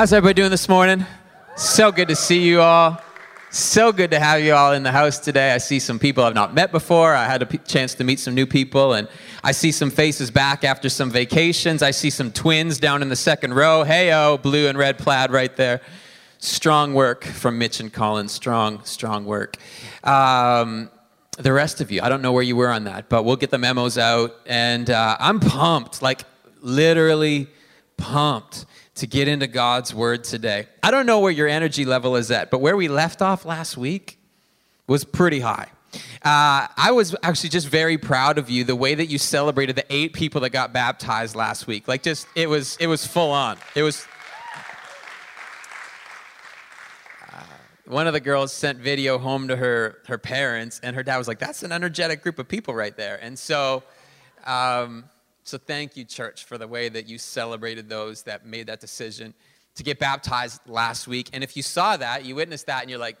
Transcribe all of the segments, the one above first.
How's everybody doing this morning? So good to see you all. So good to have you all in the house today. I see some people I've not met before. I had a p- chance to meet some new people, and I see some faces back after some vacations. I see some twins down in the second row. Hey, oh, blue and red plaid right there. Strong work from Mitch and Colin. Strong, strong work. Um, the rest of you, I don't know where you were on that, but we'll get the memos out. And uh, I'm pumped, like literally pumped to get into God's word today. I don't know where your energy level is at, but where we left off last week was pretty high. Uh, I was actually just very proud of you the way that you celebrated the eight people that got baptized last week. Like just it was it was full on. It was uh, one of the girls sent video home to her her parents, and her dad was like, "That's an energetic group of people right there." And so, um, so thank you, church, for the way that you celebrated those that made that decision to get baptized last week. And if you saw that, you witnessed that, and you're like,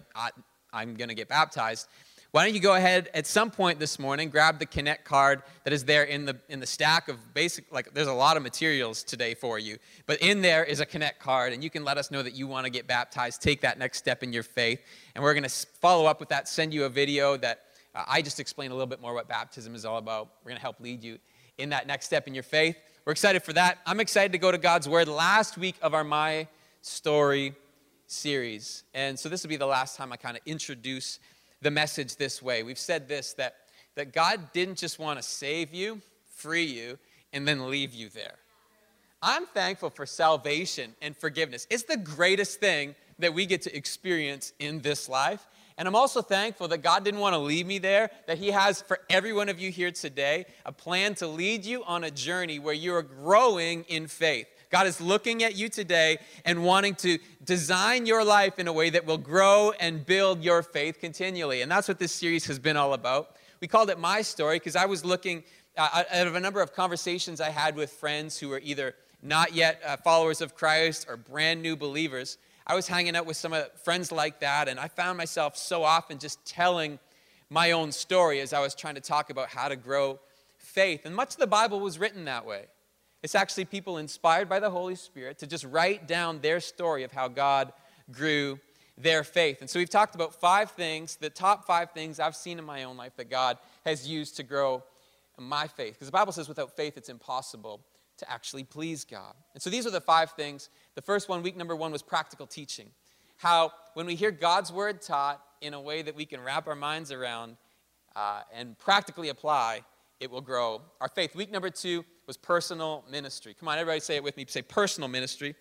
I'm going to get baptized. Why don't you go ahead at some point this morning, grab the Connect card that is there in the in the stack of basic like there's a lot of materials today for you. But in there is a Connect card and you can let us know that you want to get baptized, take that next step in your faith. And we're going to follow up with that, send you a video that uh, I just explain a little bit more what baptism is all about. We're going to help lead you in that next step in your faith. We're excited for that. I'm excited to go to God's Word last week of our My Story series. And so this will be the last time I kind of introduce the message this way. We've said this that, that God didn't just want to save you, free you, and then leave you there. I'm thankful for salvation and forgiveness. It's the greatest thing that we get to experience in this life. And I'm also thankful that God didn't want to leave me there, that He has for every one of you here today a plan to lead you on a journey where you are growing in faith. God is looking at you today and wanting to design your life in a way that will grow and build your faith continually. And that's what this series has been all about. We called it My Story because I was looking uh, out of a number of conversations I had with friends who were either not yet uh, followers of Christ or brand new believers. I was hanging out with some uh, friends like that, and I found myself so often just telling my own story as I was trying to talk about how to grow faith. And much of the Bible was written that way. It's actually people inspired by the Holy Spirit to just write down their story of how God grew their faith. And so we've talked about five things, the top five things I've seen in my own life that God has used to grow my faith. Because the Bible says without faith, it's impossible to actually please God. And so these are the five things. The first one, week number one, was practical teaching. How when we hear God's word taught in a way that we can wrap our minds around uh, and practically apply, it will grow our faith. Week number two was personal ministry. Come on, everybody say it with me. Say personal ministry.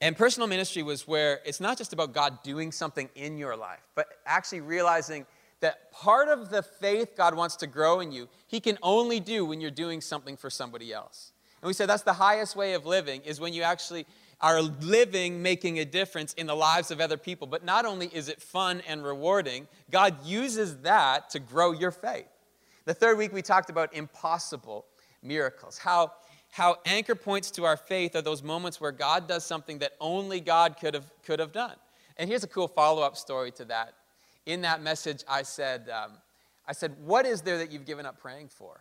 And personal ministry was where it's not just about God doing something in your life, but actually realizing that part of the faith God wants to grow in you, He can only do when you're doing something for somebody else. And we said that's the highest way of living is when you actually are living making a difference in the lives of other people. But not only is it fun and rewarding, God uses that to grow your faith. The third week we talked about impossible miracles, how, how anchor points to our faith are those moments where God does something that only God could have, could have done. And here's a cool follow up story to that in that message, I said, um, I said, what is there that you've given up praying for?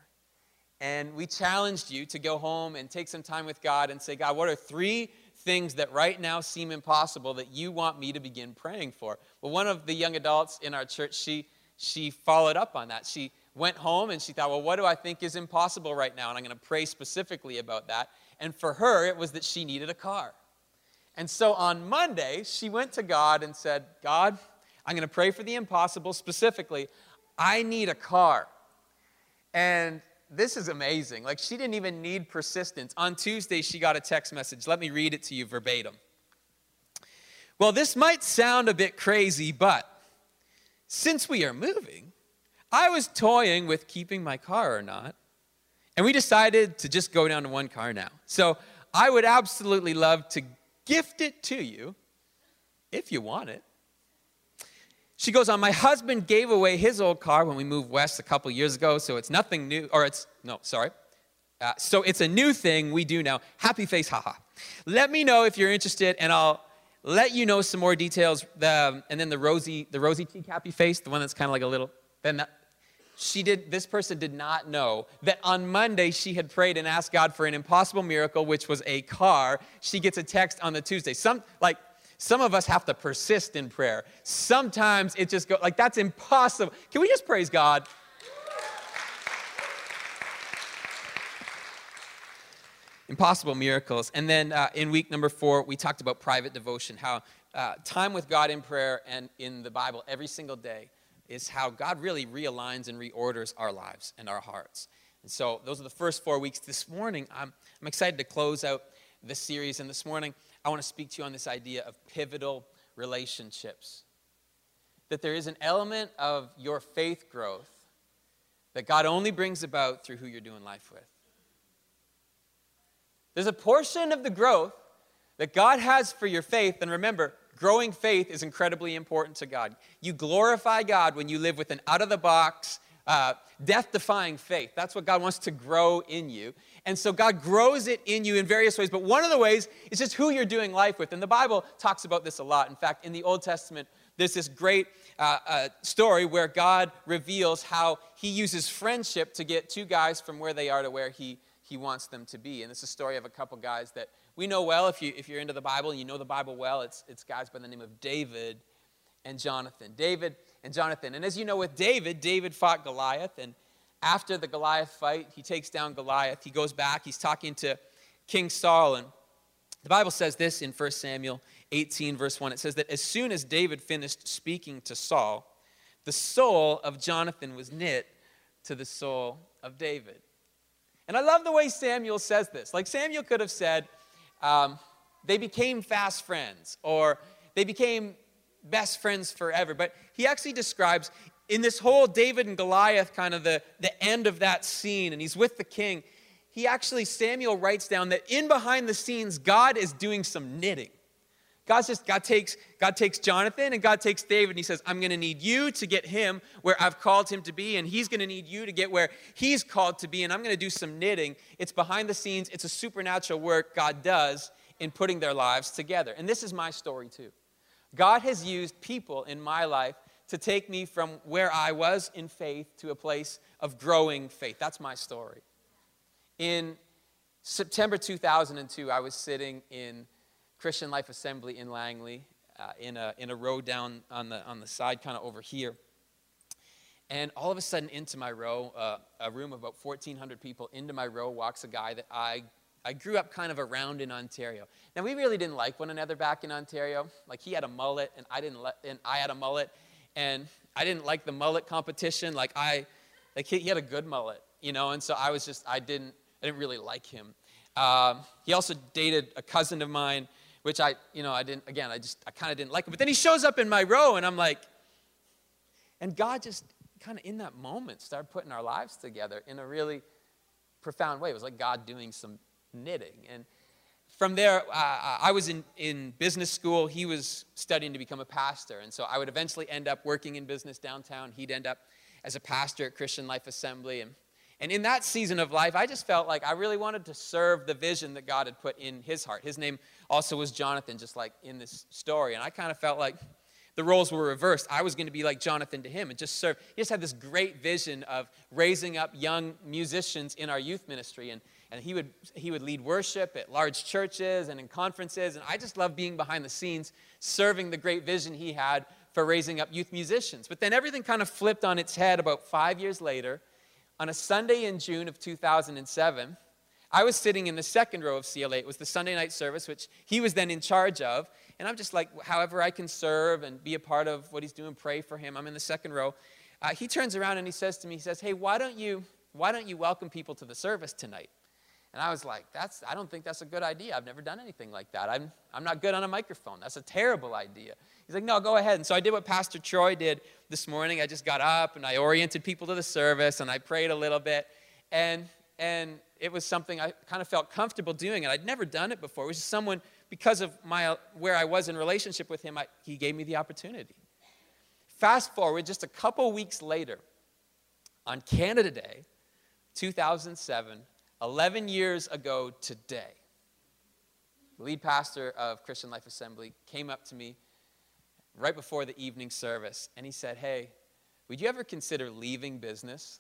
And we challenged you to go home and take some time with God and say, God, what are three things that right now seem impossible that you want me to begin praying for? Well, one of the young adults in our church, she, she followed up on that. She went home and she thought, well, what do I think is impossible right now? And I'm going to pray specifically about that. And for her, it was that she needed a car. And so on Monday, she went to God and said, God, I'm going to pray for the impossible. Specifically, I need a car. And this is amazing. Like, she didn't even need persistence. On Tuesday, she got a text message. Let me read it to you verbatim. Well, this might sound a bit crazy, but since we are moving, I was toying with keeping my car or not. And we decided to just go down to one car now. So I would absolutely love to gift it to you if you want it. She goes on, My husband gave away his old car when we moved west a couple years ago, so it's nothing new, or it's, no, sorry. Uh, so it's a new thing we do now. Happy face, haha. Let me know if you're interested, and I'll let you know some more details. The, and then the rosy, the rosy cheek happy face, the one that's kind of like a little, then that, she did this person did not know that on monday she had prayed and asked god for an impossible miracle which was a car she gets a text on the tuesday some like some of us have to persist in prayer sometimes it just go like that's impossible can we just praise god impossible miracles and then uh, in week number four we talked about private devotion how uh, time with god in prayer and in the bible every single day is how God really realigns and reorders our lives and our hearts. And so those are the first four weeks. This morning, I'm, I'm excited to close out this series. And this morning, I want to speak to you on this idea of pivotal relationships. That there is an element of your faith growth that God only brings about through who you're doing life with. There's a portion of the growth that God has for your faith. And remember, growing faith is incredibly important to God. You glorify God when you live with an out of the box, uh, death defying faith. That's what God wants to grow in you. And so God grows it in you in various ways. But one of the ways is just who you're doing life with. And the Bible talks about this a lot. In fact, in the Old Testament, there's this great uh, uh, story where God reveals how he uses friendship to get two guys from where they are to where he, he wants them to be. And it's a story of a couple guys that we know well, if, you, if you're into the Bible and you know the Bible well, it's, it's guys by the name of David and Jonathan. David and Jonathan. And as you know, with David, David fought Goliath. And after the Goliath fight, he takes down Goliath. He goes back, he's talking to King Saul. And the Bible says this in 1 Samuel 18, verse 1. It says that as soon as David finished speaking to Saul, the soul of Jonathan was knit to the soul of David. And I love the way Samuel says this. Like Samuel could have said, um, they became fast friends or they became best friends forever. But he actually describes in this whole David and Goliath kind of the, the end of that scene, and he's with the king. He actually, Samuel writes down that in behind the scenes, God is doing some knitting. God's just, God takes, God takes Jonathan and God takes David and he says, I'm going to need you to get him where I've called him to be, and he's going to need you to get where he's called to be, and I'm going to do some knitting. It's behind the scenes, it's a supernatural work God does in putting their lives together. And this is my story too. God has used people in my life to take me from where I was in faith to a place of growing faith. That's my story. In September 2002, I was sitting in Christian Life Assembly in Langley, uh, in, a, in a row down on the, on the side, kind of over here. And all of a sudden, into my row, uh, a room of about 1,400 people, into my row walks a guy that I, I grew up kind of around in Ontario. Now, we really didn't like one another back in Ontario. Like, he had a mullet, and I, didn't le- and I had a mullet, and I didn't like the mullet competition. Like, I, like he, he had a good mullet, you know, and so I was just, I didn't, I didn't really like him. Um, he also dated a cousin of mine which I, you know, I didn't, again, I just, I kind of didn't like him. But then he shows up in my row, and I'm like, and God just kind of in that moment started putting our lives together in a really profound way. It was like God doing some knitting. And from there, uh, I was in, in business school. He was studying to become a pastor. And so I would eventually end up working in business downtown. He'd end up as a pastor at Christian Life Assembly. And and in that season of life, I just felt like I really wanted to serve the vision that God had put in his heart. His name also was Jonathan, just like in this story. And I kind of felt like the roles were reversed. I was going to be like Jonathan to him and just serve. He just had this great vision of raising up young musicians in our youth ministry. And, and he, would, he would lead worship at large churches and in conferences. And I just loved being behind the scenes, serving the great vision he had for raising up youth musicians. But then everything kind of flipped on its head about five years later on a Sunday in June of 2007, I was sitting in the second row of CLA. It was the Sunday night service, which he was then in charge of. And I'm just like, however I can serve and be a part of what he's doing, pray for him. I'm in the second row. Uh, he turns around and he says to me, he says, hey, why don't you, why don't you welcome people to the service tonight? And I was like, that's, I don't think that's a good idea. I've never done anything like that. I'm, I'm not good on a microphone. That's a terrible idea. He's like, no, go ahead. And so I did what Pastor Troy did this morning. I just got up and I oriented people to the service and I prayed a little bit. And, and it was something I kind of felt comfortable doing. And I'd never done it before. It was just someone, because of my, where I was in relationship with him, I, he gave me the opportunity. Fast forward just a couple weeks later, on Canada Day, 2007, 11 years ago today, the lead pastor of Christian Life Assembly came up to me right before the evening service, and he said, Hey, would you ever consider leaving business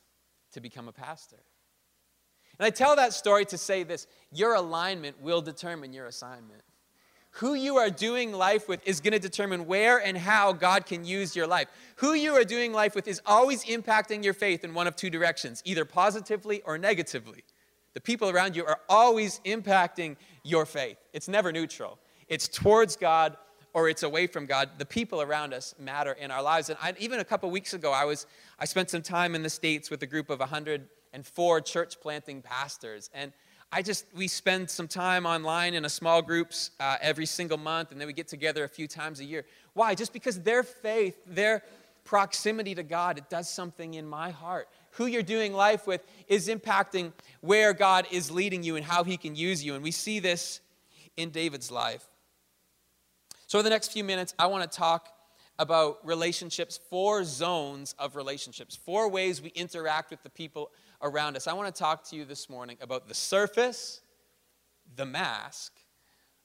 to become a pastor? And I tell that story to say this your alignment will determine your assignment. Who you are doing life with is going to determine where and how God can use your life. Who you are doing life with is always impacting your faith in one of two directions, either positively or negatively. The people around you are always impacting your faith. It's never neutral. It's towards God or it's away from God. The people around us matter in our lives. And I, even a couple weeks ago, I was I spent some time in the states with a group of 104 church planting pastors, and I just, we spend some time online in a small groups uh, every single month, and then we get together a few times a year. Why? Just because their faith, their proximity to God, it does something in my heart. Who you're doing life with is impacting where God is leading you and how He can use you. And we see this in David's life. So, in the next few minutes, I want to talk about relationships, four zones of relationships, four ways we interact with the people around us. I want to talk to you this morning about the surface, the mask,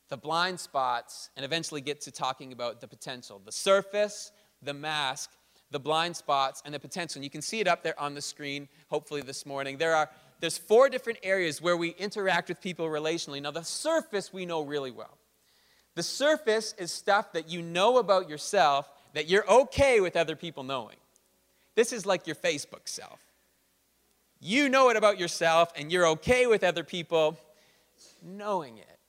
the blind spots, and eventually get to talking about the potential. The surface, the mask, the blind spots, and the potential. And you can see it up there on the screen, hopefully this morning. There are there's four different areas where we interact with people relationally. Now, the surface we know really well. The surface is stuff that you know about yourself that you're okay with other people knowing. This is like your Facebook self. You know it about yourself, and you're okay with other people knowing it.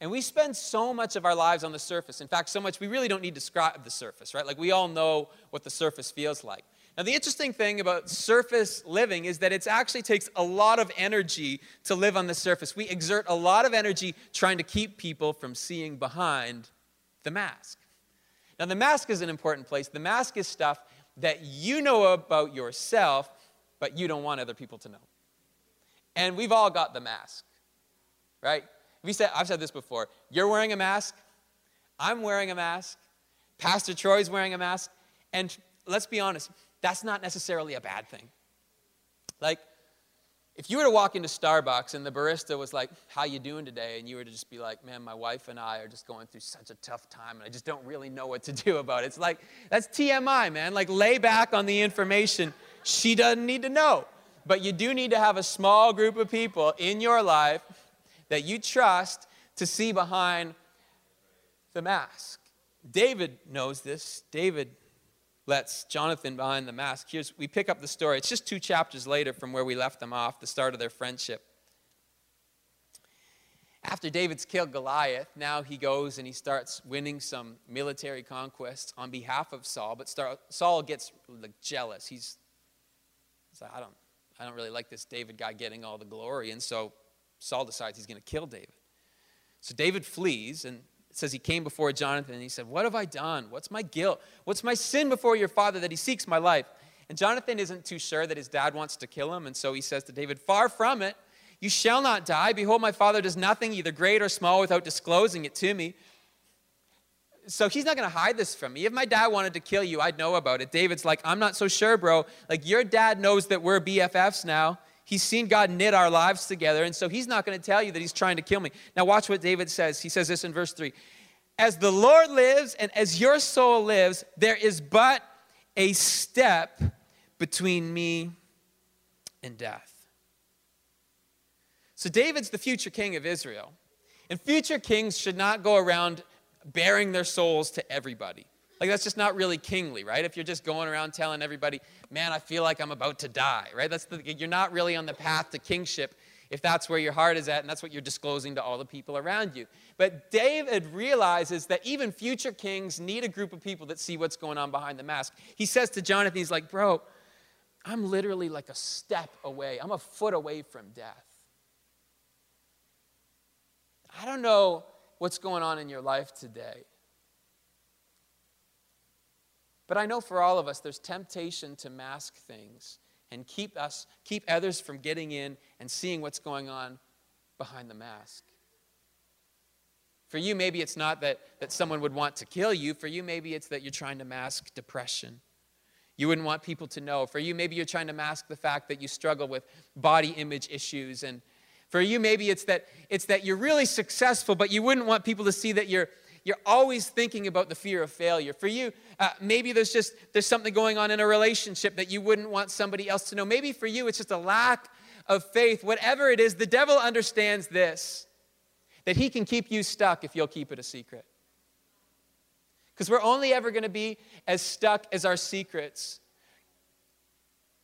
And we spend so much of our lives on the surface. In fact, so much we really don't need to describe the surface, right? Like we all know what the surface feels like. Now, the interesting thing about surface living is that it actually takes a lot of energy to live on the surface. We exert a lot of energy trying to keep people from seeing behind the mask. Now, the mask is an important place. The mask is stuff that you know about yourself but you don't want other people to know. And we've all got the mask, right? We said, I've said this before. You're wearing a mask. I'm wearing a mask. Pastor Troy's wearing a mask. And let's be honest, that's not necessarily a bad thing. Like, if you were to walk into Starbucks and the barista was like, "How you doing today?" and you were to just be like, "Man, my wife and I are just going through such a tough time, and I just don't really know what to do about it." It's like that's TMI, man. Like lay back on the information she doesn't need to know. But you do need to have a small group of people in your life that you trust to see behind the mask. David knows this. David lets Jonathan behind the mask. Here's we pick up the story. It's just two chapters later from where we left them off, the start of their friendship. After David's killed Goliath, now he goes and he starts winning some military conquests on behalf of Saul. But Saul gets like, jealous. He's like, I don't, I don't really like this David guy getting all the glory. And so Saul decides he's going to kill David. So David flees, and says he came before Jonathan and he said, What have I done? What's my guilt? What's my sin before your father that he seeks my life? And Jonathan isn't too sure that his dad wants to kill him. And so he says to David, Far from it. You shall not die. Behold, my father does nothing, either great or small, without disclosing it to me so he's not going to hide this from me. If my dad wanted to kill you, I'd know about it. David's like, I'm not so sure, bro. Like, your dad knows that we're BFFs now. He's seen God knit our lives together, and so he's not going to tell you that he's trying to kill me. Now, watch what David says. He says this in verse 3 As the Lord lives and as your soul lives, there is but a step between me and death. So, David's the future king of Israel. And future kings should not go around baring their souls to everybody. Like that's just not really kingly, right? If you're just going around telling everybody, "Man, I feel like I'm about to die," right? That's the, you're not really on the path to kingship if that's where your heart is at and that's what you're disclosing to all the people around you. But David realizes that even future kings need a group of people that see what's going on behind the mask. He says to Jonathan, he's like, "Bro, I'm literally like a step away. I'm a foot away from death." I don't know what's going on in your life today. But I know for all of us, there's temptation to mask things and keep us, keep others from getting in and seeing what's going on behind the mask. For you, maybe it's not that, that someone would want to kill you. For you, maybe it's that you're trying to mask depression. You wouldn't want people to know. For you, maybe you're trying to mask the fact that you struggle with body image issues and, for you, maybe it's that, it's that you're really successful, but you wouldn't want people to see that you're, you're always thinking about the fear of failure. For you, uh, maybe there's just there's something going on in a relationship that you wouldn't want somebody else to know. Maybe for you, it's just a lack of faith. Whatever it is, the devil understands this that he can keep you stuck if you'll keep it a secret. Because we're only ever going to be as stuck as our secrets.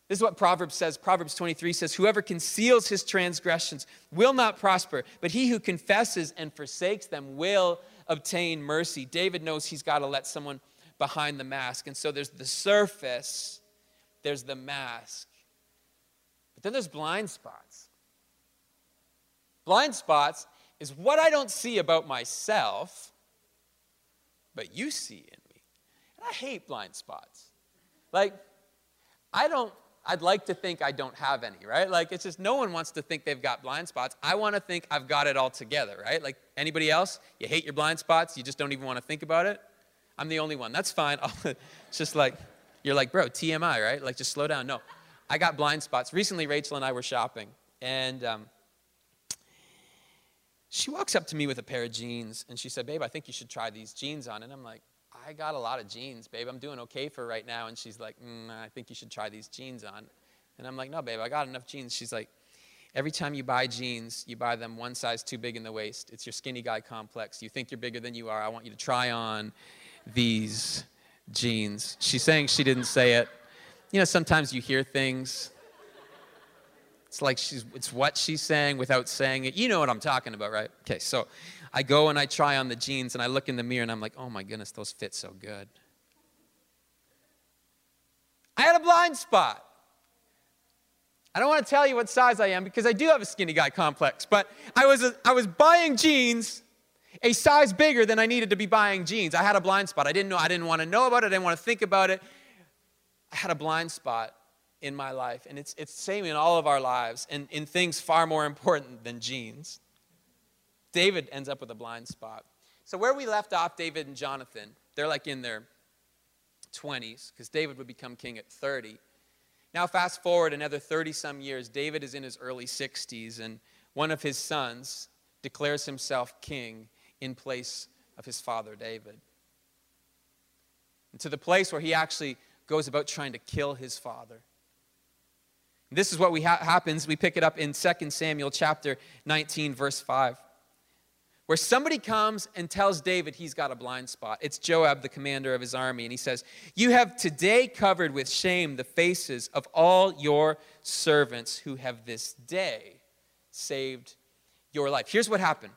This is what Proverbs says. Proverbs 23 says, Whoever conceals his transgressions will not prosper, but he who confesses and forsakes them will obtain mercy. David knows he's got to let someone behind the mask. And so there's the surface, there's the mask. But then there's blind spots. Blind spots is what I don't see about myself, but you see in me. And I hate blind spots. Like, I don't, I'd like to think I don't have any, right? Like, it's just no one wants to think they've got blind spots. I want to think I've got it all together, right? Like, anybody else? You hate your blind spots, you just don't even want to think about it? I'm the only one. That's fine. it's just like, you're like, bro, TMI, right? Like, just slow down. No, I got blind spots. Recently, Rachel and I were shopping, and um, she walks up to me with a pair of jeans and she said, Babe, I think you should try these jeans on. And I'm like, I got a lot of jeans, babe. I'm doing okay for right now. And she's like, mm, I think you should try these jeans on. And I'm like, No, babe, I got enough jeans. She's like, Every time you buy jeans, you buy them one size too big in the waist. It's your skinny guy complex. You think you're bigger than you are. I want you to try on these jeans. She's saying she didn't say it. You know, sometimes you hear things it's like she's, it's what she's saying without saying it. You know what I'm talking about, right? Okay, so I go and I try on the jeans and I look in the mirror and I'm like, oh my goodness, those fit so good. I had a blind spot. I don't want to tell you what size I am because I do have a skinny guy complex, but I was, a, I was buying jeans a size bigger than I needed to be buying jeans. I had a blind spot. I didn't know, I didn't want to know about it, I didn't want to think about it. I had a blind spot in my life, and it's, it's the same in all of our lives, and in things far more important than jeans. David ends up with a blind spot. So, where we left off, David and Jonathan, they're like in their 20s, because David would become king at 30. Now, fast forward another 30 some years, David is in his early 60s, and one of his sons declares himself king in place of his father David. And to the place where he actually goes about trying to kill his father. This is what we ha- happens. We pick it up in 2 Samuel chapter 19, verse 5, where somebody comes and tells David he's got a blind spot. It's Joab, the commander of his army, and he says, You have today covered with shame the faces of all your servants who have this day saved your life. Here's what happened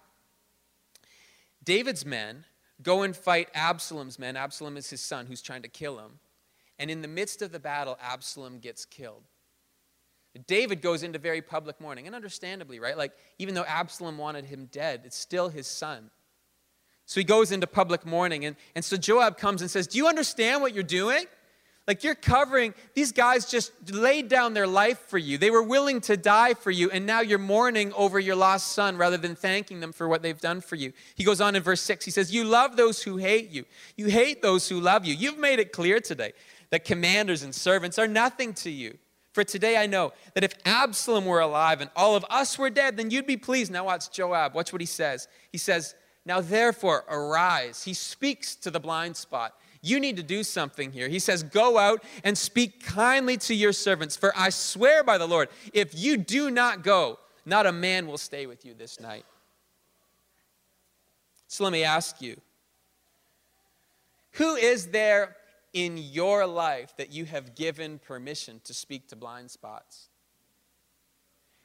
David's men go and fight Absalom's men. Absalom is his son who's trying to kill him. And in the midst of the battle, Absalom gets killed. David goes into very public mourning, and understandably, right? Like, even though Absalom wanted him dead, it's still his son. So he goes into public mourning, and, and so Joab comes and says, Do you understand what you're doing? Like, you're covering, these guys just laid down their life for you. They were willing to die for you, and now you're mourning over your lost son rather than thanking them for what they've done for you. He goes on in verse 6, he says, You love those who hate you, you hate those who love you. You've made it clear today that commanders and servants are nothing to you. For today I know that if Absalom were alive and all of us were dead, then you'd be pleased. Now watch Joab. Watch what he says. He says, Now therefore arise. He speaks to the blind spot. You need to do something here. He says, Go out and speak kindly to your servants, for I swear by the Lord, if you do not go, not a man will stay with you this night. So let me ask you who is there in your life that you have given permission to speak to blind spots?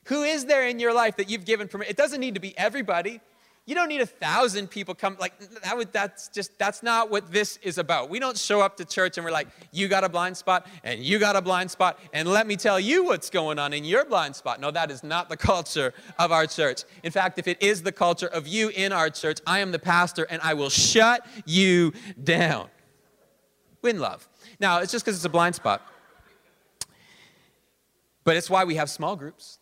Who is there in your life that you've given permission? It doesn't need to be everybody. You don't need a thousand people come. Like that would, that's just that's not what this is about. We don't show up to church and we're like, you got a blind spot and you got a blind spot, and let me tell you what's going on in your blind spot. No, that is not the culture of our church. In fact, if it is the culture of you in our church, I am the pastor and I will shut you down. Win love. Now, it's just because it's a blind spot. But it's why we have small groups.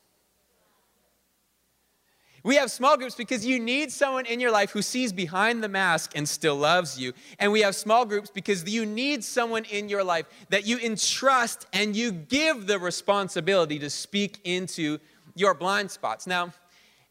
We have small groups because you need someone in your life who sees behind the mask and still loves you. And we have small groups because you need someone in your life that you entrust and you give the responsibility to speak into your blind spots. Now,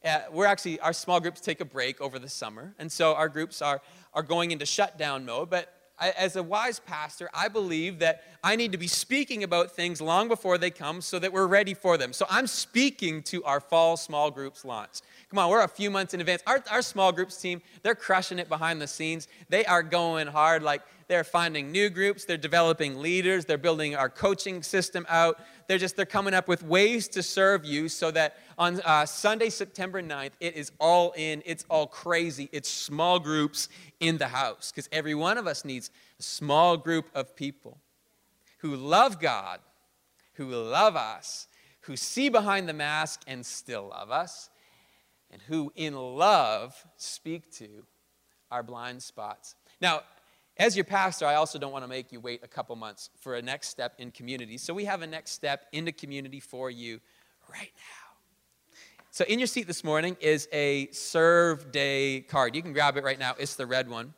uh, we're actually, our small groups take a break over the summer. And so our groups are, are going into shutdown mode. But I, as a wise pastor, I believe that I need to be speaking about things long before they come so that we're ready for them. So I'm speaking to our fall small groups launch. Come on, we're a few months in advance. Our, our small groups team, they're crushing it behind the scenes. They are going hard. Like they're finding new groups, they're developing leaders, they're building our coaching system out. They're just, they're coming up with ways to serve you so that on uh, Sunday, September 9th, it is all in, it's all crazy. It's small groups in the house because every one of us needs a small group of people who love God, who love us, who see behind the mask and still love us, and who in love speak to our blind spots. Now, as your pastor, I also don't want to make you wait a couple months for a next step in community. So we have a next step into community for you right now. So in your seat this morning is a serve day card. You can grab it right now. It's the red one.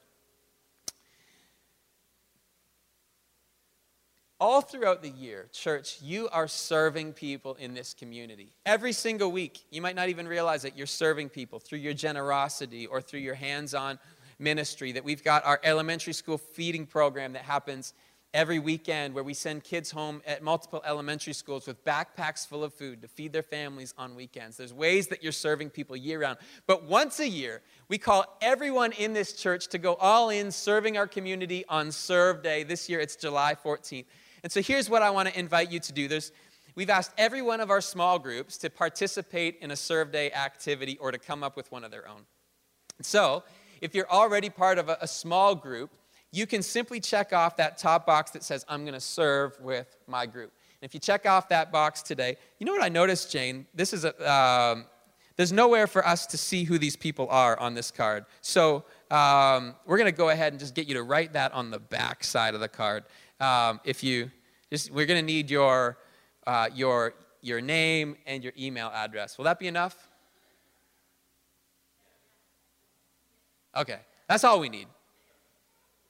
All throughout the year, church, you are serving people in this community. Every single week, you might not even realize it, you're serving people through your generosity or through your hands on ministry, that we've got our elementary school feeding program that happens every weekend where we send kids home at multiple elementary schools with backpacks full of food to feed their families on weekends. There's ways that you're serving people year round. But once a year, we call everyone in this church to go all in serving our community on Serve Day. This year it's July 14th. And so here's what I want to invite you to do. There's We've asked every one of our small groups to participate in a Serve Day activity or to come up with one of their own. So, if you're already part of a, a small group, you can simply check off that top box that says, I'm going to serve with my group. And if you check off that box today, you know what I noticed, Jane? This is a, um, there's nowhere for us to see who these people are on this card. So um, we're going to go ahead and just get you to write that on the back side of the card. Um, if you just, we're going to need your, uh, your, your name and your email address. Will that be enough? Okay, that's all we need.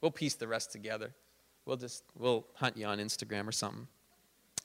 We'll piece the rest together. We'll just, we'll hunt you on Instagram or something.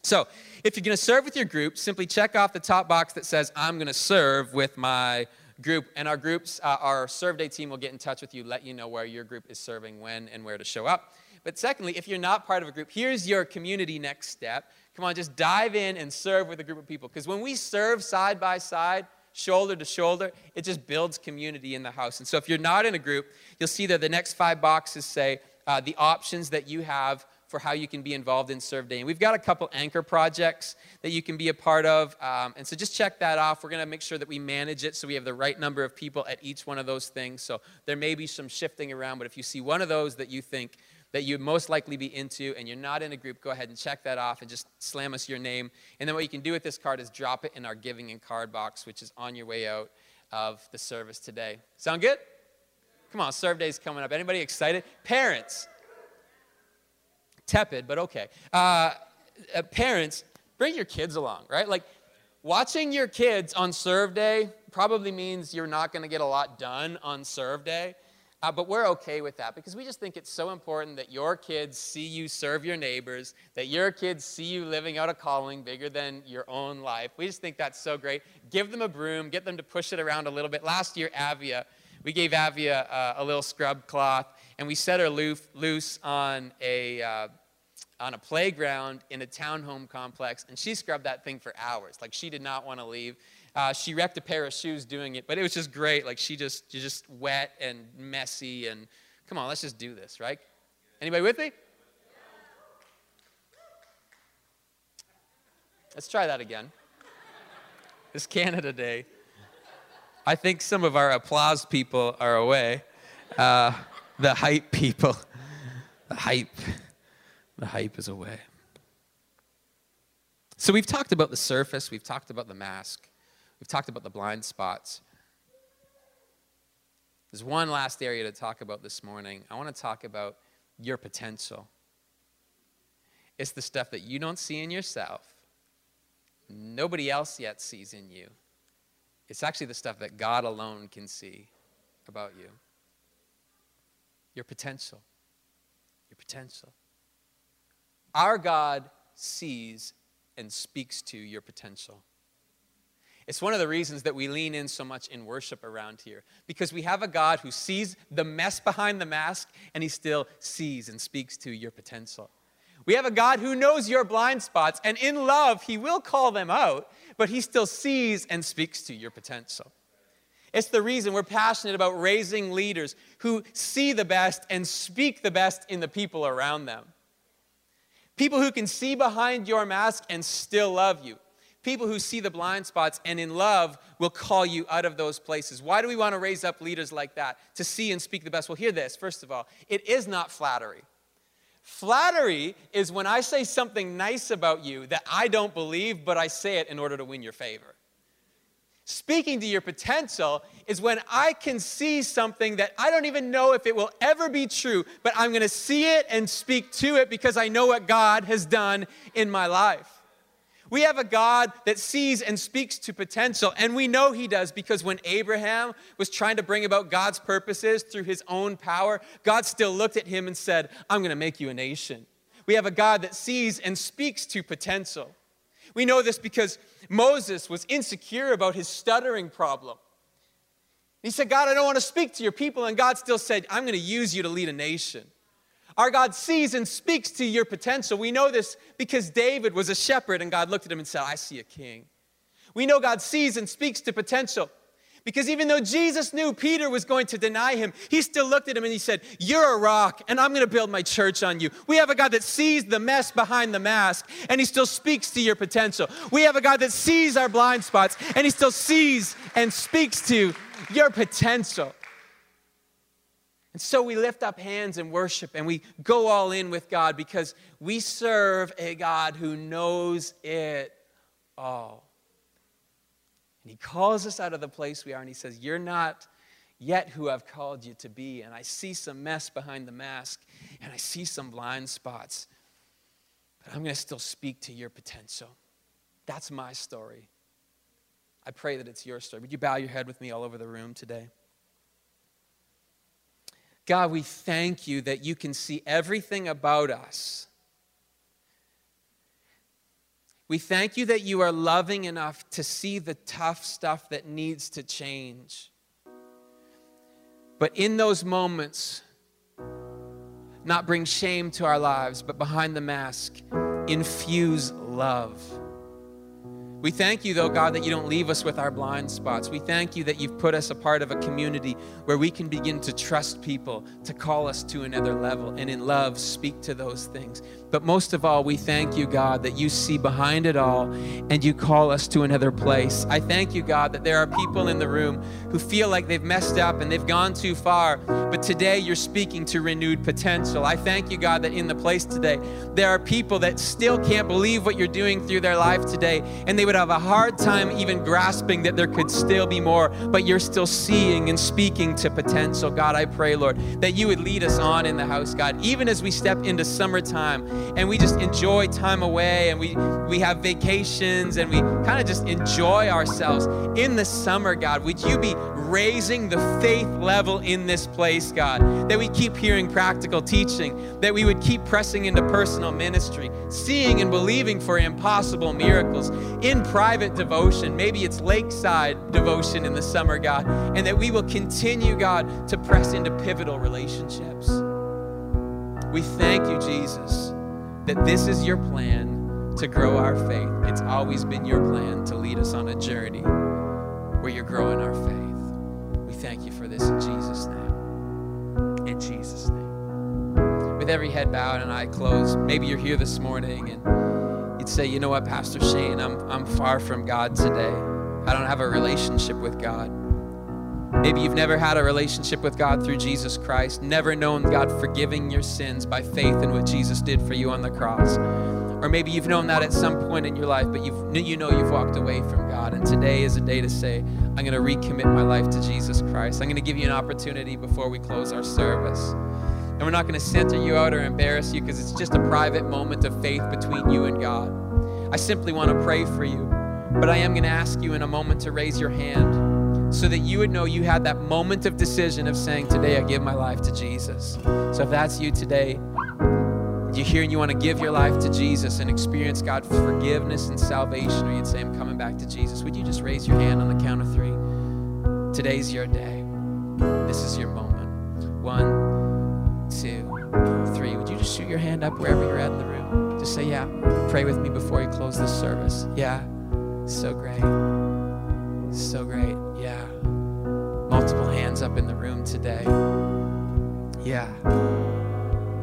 So, if you're going to serve with your group, simply check off the top box that says, I'm going to serve with my group. And our groups, uh, our serve day team will get in touch with you, let you know where your group is serving, when, and where to show up. But secondly, if you're not part of a group, here's your community next step. Come on, just dive in and serve with a group of people. Because when we serve side by side, shoulder to shoulder, it just builds community in the house. And so if you're not in a group, you'll see that the next five boxes say uh, the options that you have for how you can be involved in Serve Day. And we've got a couple anchor projects that you can be a part of. Um, and so just check that off. We're going to make sure that we manage it so we have the right number of people at each one of those things. So there may be some shifting around, but if you see one of those that you think that you'd most likely be into and you're not in a group, go ahead and check that off and just slam us your name. And then what you can do with this card is drop it in our giving and card box, which is on your way out of the service today. Sound good? Come on, serve day's coming up. Anybody excited? Parents. Tepid, but okay. Uh, uh, parents, bring your kids along, right? Like, watching your kids on serve day probably means you're not going to get a lot done on serve day. Uh, but we're okay with that because we just think it's so important that your kids see you serve your neighbors, that your kids see you living out a calling bigger than your own life. We just think that's so great. Give them a broom, get them to push it around a little bit. Last year, Avia, we gave Avia uh, a little scrub cloth, and we set her loose, loose on a uh, on a playground in a townhome complex, and she scrubbed that thing for hours. Like she did not want to leave. Uh, she wrecked a pair of shoes doing it, but it was just great. Like she just, just wet and messy, and come on, let's just do this, right? Anybody with me? Let's try that again. It's Canada Day. I think some of our applause people are away. Uh, the hype people. The hype. The hype is away. So we've talked about the surface, we've talked about the mask. We've talked about the blind spots. There's one last area to talk about this morning. I want to talk about your potential. It's the stuff that you don't see in yourself, nobody else yet sees in you. It's actually the stuff that God alone can see about you. Your potential. Your potential. Our God sees and speaks to your potential. It's one of the reasons that we lean in so much in worship around here because we have a God who sees the mess behind the mask and he still sees and speaks to your potential. We have a God who knows your blind spots and in love he will call them out, but he still sees and speaks to your potential. It's the reason we're passionate about raising leaders who see the best and speak the best in the people around them. People who can see behind your mask and still love you. People who see the blind spots and in love will call you out of those places. Why do we want to raise up leaders like that? To see and speak the best. Well, hear this, first of all. It is not flattery. Flattery is when I say something nice about you that I don't believe, but I say it in order to win your favor. Speaking to your potential is when I can see something that I don't even know if it will ever be true, but I'm going to see it and speak to it because I know what God has done in my life. We have a God that sees and speaks to potential, and we know He does because when Abraham was trying to bring about God's purposes through his own power, God still looked at him and said, I'm going to make you a nation. We have a God that sees and speaks to potential. We know this because Moses was insecure about his stuttering problem. He said, God, I don't want to speak to your people. And God still said, I'm going to use you to lead a nation. Our God sees and speaks to your potential. We know this because David was a shepherd and God looked at him and said, I see a king. We know God sees and speaks to potential because even though Jesus knew Peter was going to deny him, he still looked at him and he said, You're a rock, and I'm going to build my church on you. We have a God that sees the mess behind the mask, and he still speaks to your potential. We have a God that sees our blind spots, and he still sees and speaks to your potential. And so we lift up hands and worship and we go all in with God because we serve a God who knows it all. And he calls us out of the place we are and he says, You're not yet who I've called you to be. And I see some mess behind the mask and I see some blind spots. But I'm going to still speak to your potential. That's my story. I pray that it's your story. Would you bow your head with me all over the room today? God, we thank you that you can see everything about us we thank you that you are loving enough to see the tough stuff that needs to change. But in those moments, not bring shame to our lives, but behind the mask, infuse love. We thank you, though, God, that you don't leave us with our blind spots. We thank you that you've put us a part of a community where we can begin to trust people, to call us to another level, and in love speak to those things. But most of all, we thank you, God, that you see behind it all and you call us to another place. I thank you, God, that there are people in the room who feel like they've messed up and they've gone too far, but today you're speaking to renewed potential. I thank you, God, that in the place today, there are people that still can't believe what you're doing through their life today, and they would would have a hard time even grasping that there could still be more, but you're still seeing and speaking to potential. God, I pray, Lord, that you would lead us on in the house, God, even as we step into summertime and we just enjoy time away and we, we have vacations and we kind of just enjoy ourselves in the summer, God. Would you be raising the faith level in this place, God? That we keep hearing practical teaching, that we would keep pressing into personal ministry, seeing and believing for impossible miracles in private devotion. Maybe it's lakeside devotion in the summer, God, and that we will continue, God, to press into pivotal relationships. We thank you, Jesus, that this is your plan to grow our faith. It's always been your plan to lead us on a journey where you're growing our faith. Thank you for this in Jesus' name. In Jesus' name. With every head bowed and eye closed, maybe you're here this morning and you'd say, you know what, Pastor Shane, I'm, I'm far from God today. I don't have a relationship with God. Maybe you've never had a relationship with God through Jesus Christ, never known God forgiving your sins by faith in what Jesus did for you on the cross. Or maybe you've known that at some point in your life, but you've, you know you've walked away from God. And today is a day to say, I'm going to recommit my life to Jesus Christ. I'm going to give you an opportunity before we close our service. And we're not going to center you out or embarrass you because it's just a private moment of faith between you and God. I simply want to pray for you, but I am going to ask you in a moment to raise your hand so that you would know you had that moment of decision of saying, Today I give my life to Jesus. So if that's you today, you're here and you want to give your life to Jesus and experience God's forgiveness and salvation, or you'd say, I'm coming back to Jesus, would you just raise your hand on the count of three? Today's your day. This is your moment. One, two, three. Would you just shoot your hand up wherever you're at in the room? Just say, Yeah, pray with me before you close this service. Yeah, so great. So great. Yeah. Multiple hands up in the room today. Yeah.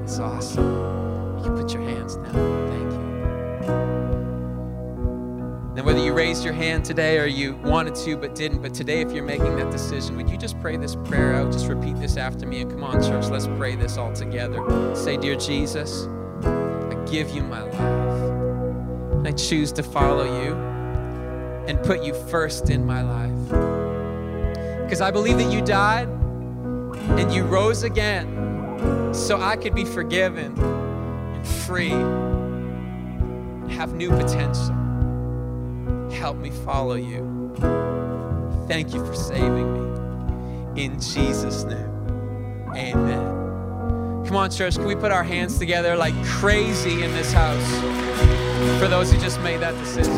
It's awesome. You put your hands down. Thank you. Then, whether you raised your hand today or you wanted to but didn't, but today, if you're making that decision, would you just pray this prayer out? Just repeat this after me. And come on, church, let's pray this all together. Say, Dear Jesus, I give you my life. And I choose to follow you and put you first in my life. Because I believe that you died and you rose again so I could be forgiven free, have new potential. Help me follow you. Thank you for saving me. In Jesus' name, amen. Come on, church, can we put our hands together like crazy in this house for those who just made that decision?